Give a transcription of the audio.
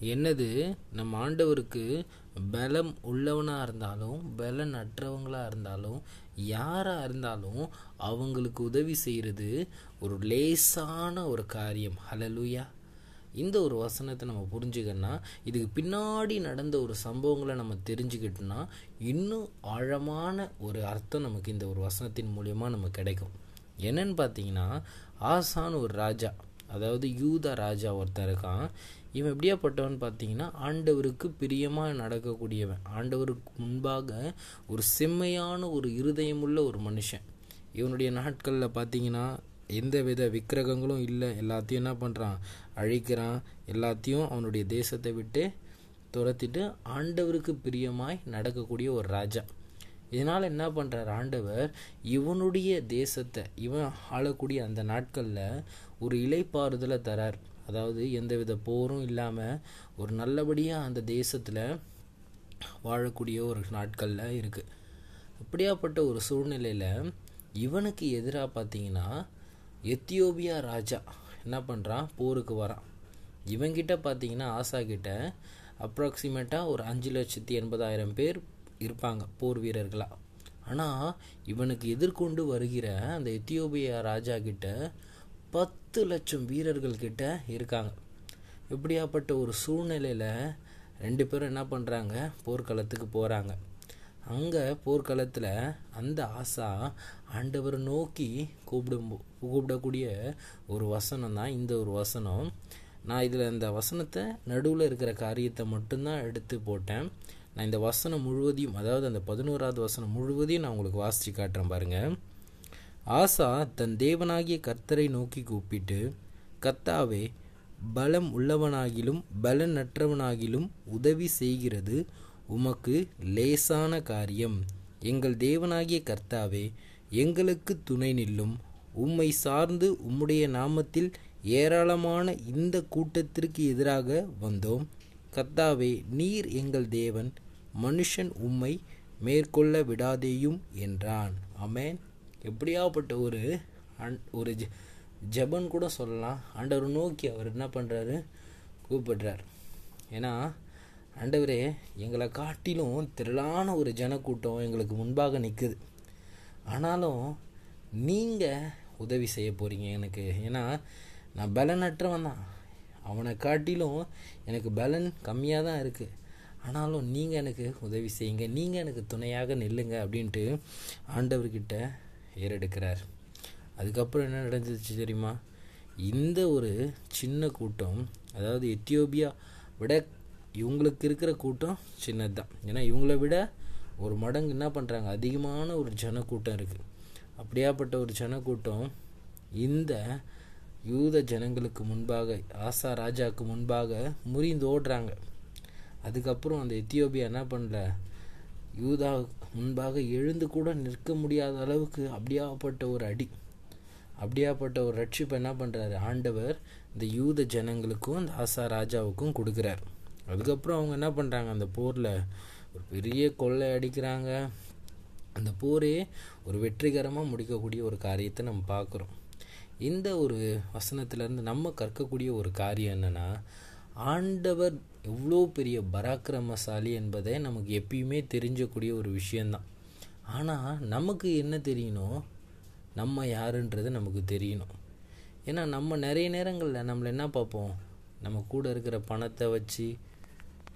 என்னது? நம்ம ஆண்டவருக்கு பலம் உள்ளவனாக இருந்தாலும் பலன் அற்றவங்களாக இருந்தாலும் யாராக இருந்தாலும் அவங்களுக்கு உதவி செய்கிறது ஒரு லேசான ஒரு காரியம். ஹலலுயா இந்த ஒரு வசனத்தை நம்ம புரிஞ்சுக்கன்னா இதுக்கு பின்னாடி நடந்த ஒரு சம்பவங்களை நம்ம தெரிஞ்சுக்கிட்டோம்னா இன்னும் ஆழமான ஒரு அர்த்தம் நமக்கு இந்த ஒரு வசனத்தின் மூலியமாக நமக்கு கிடைக்கும். என்னன்னு பார்த்தீங்கன்னா ஆசான் ஒரு ராஜா அதாவது யூதா ராஜா ஒருத்தர் இருக்கான். இவன் எப்படியாப்பட்டவன் பார்த்தீங்கன்னா ஆண்டவருக்கு பிரியமாக நடக்கக்கூடியவன். ஆண்டவருக்கு முன்பாக ஒரு செம்மையான ஒரு இருதயமுள்ள ஒரு மனுஷன். இவனுடைய நாட்களில் பார்த்தீங்கன்னா எந்த வித விக்கிரகங்களும் இல்லை. எல்லாத்தையும் என்ன பண்ணுறான் அழிக்கிறான். எல்லாத்தையும் அவனுடைய தேசத்தை விட்டு துரத்திட்டு ஆண்டவருக்கு பிரியமாய் நடக்கக்கூடிய ஒரு ராஜா. இதனால் என்ன பண்ணுறார் ஆண்டவர்? இவனுடைய தேசத்தை இவன் ஆளக்கூடிய அந்த நாட்களில் ஒரு இலைப்பாறுதலை தரார். அதாவது எந்தவித போரும் இல்லாமல் ஒரு நல்லபடியாக அந்த தேசத்தில் வாழக்கூடிய ஒரு நாட்களில் இருக்குது அப்படியாப்பட்ட ஒரு சூழ்நிலையில் இவனுக்கு எதிராக பார்த்தீங்கன்னா எத்தியோபியா ராஜா என்ன பண்ணுறான் போருக்கு வரான். இவங்கிட்ட பார்த்தீங்கன்னா ஆசா கிட்ட அப்ராக்சிமேட்டாக ஒரு அஞ்சு லட்சத்தி எண்பதாயிரம் பேர் இருப்பாங்க போர் வீரர்களாக ஆனால் இவனுக்கு எதிர்கொண்டு வருகிற அந்த எத்தியோபியா ராஜா கிட்ட பத்து லட்சம் வீரர்கள் கிட்ட இருக்காங்க. இப்படியாப்பட்ட ஒரு சூழ்நிலையில் ரெண்டு பேரும் என்ன பண்ணுறாங்க போர்க்களத்துக்கு போகிறாங்க அங்கே போர்க்களத்தில் அந்த ஆசா ஆண்டவரை நோக்கி கூப்பிடும் கூப்பிடக்கூடிய ஒரு வசனம் தான் இந்த ஒரு வசனம். நான் இதில் இந்த வசனத்தை நடுவில் இருக்கிற காரியத்தை மட்டும்தான் எடுத்து போட்டேன். நான் இந்த வசனம் முழுவதையும் அதாவது அந்த பதினோராவது வசனம் முழுவதையும் நான் உங்களுக்கு வாசித்து காட்டுறேன் பாருங்கள் ஆசா தன் தேவனாகிய கர்த்தரை நோக்கி கூப்பிட்டு கர்த்தாவே பலம் உள்ளவனாகிலும் பலனற்றவனாகிலும் உதவி செய்கிறது உமக்கு லேசான காரியம். எங்கள் தேவனாகிய கர்த்தாவே எங்களுக்கு துணை நில்லும். உம்மை சார்ந்து உம்முடைய நாமத்தில் ஏராளமான இந்த கூட்டத்திற்கு எதிராக வந்தோம். கர்த்தாவே நீர் எங்கள் தேவன். மனுஷன் உம்மை மேற்கொள்ள விடாதேயும் என்றான். அமேன் எப்படியாப்பட்ட ஒரு அன் ஒரு ஜ ஜபன் கூட சொல்லலாம். ஆண்டவர் நோக்கி அவர் என்ன பண்ணுறாரு கூப்பிடுறார். ஏன்னா ஆண்டவரே எங்களை காட்டிலும் திரளான ஒரு ஜனக்கூட்டம் எங்களுக்கு முன்பாக நிற்குது ஆனாலும் நீங்கள் உதவி செய்ய போகிறீங்க எனக்கு. ஏன்னா நான் பலனற்றவன் தான். அவனை காட்டிலும் எனக்கு பலன் கம்மியாக தான் இருக்குது ஆனாலும் நீங்கள் எனக்கு உதவி செய்யுங்க. நீங்கள் எனக்கு துணையாக நில்லுங்க அப்படின்ட்டு ஆண்டவர்கிட்ட ஏறெடுக்கிறார். அதுக்கப்புறம் என்ன நடந்துச்சு தெரியுமா? இந்த ஒரு சின்ன கூட்டம் அதாவது எத்தியோப்பியா விட இவங்களுக்கு இருக்கிற கூட்டம் சின்னது தான் ஏன்னா இவங்களை விட ஒரு மடங்கு என்ன பண்ணுறாங்க அதிகமான ஒரு ஜனக்கூட்டம் இருக்குது அப்படியாப்பட்ட ஒரு ஜனக்கூட்டம் இந்த யூத ஜனங்களுக்கு முன்பாக ஆசா ராஜாவுக்கு முன்பாக முறிந்து ஓடுறாங்க. அதுக்கப்புறம் அந்த எத்தியோப்பியா என்ன பண்ணல? யூதா முன்பாக எழுந்து கூட நிற்க முடியாத அளவுக்கு அப்படியாப்பட்ட ஒரு அடி அப்படியாப்பட்ட ஒரு ரட்சிப்பை என்ன பண்ணுறாரு ஆண்டவர் இந்த யூத ஜனங்களுக்கும் இந்த ஆசா ராஜாவுக்கும் கொடுக்குறார். அதுக்கப்புறம் அவங்க என்ன பண்ணுறாங்க அந்த போரில் ஒரு பெரிய கொள்ளை அடிக்கிறாங்க. அந்த போரே ஒரு வெற்றிகரமாக முடிக்கக்கூடிய ஒரு காரியத்தை நம்ம பார்க்குறோம். இந்த ஒரு வசனத்திலேருந்து நம்ம கற்கக்கூடிய ஒரு காரியம் என்னென்னா ஆண்டவர் எவ்வளோ பெரிய பராக்கிரமசாலி என்பதை நமக்கு எப்பயுமே தெரிஞ்சக்கூடிய ஒரு விஷயந்தான். ஆனால் நமக்கு என்ன தெரியணும் நம்ம யாருன்றது நமக்கு தெரியணும். ஏன்னா நம்ம நிறைய நேரங்களில் நம்மளை என்ன பார்ப்போம்? நம்ம கூட இருக்கிற பணத்தை வச்சு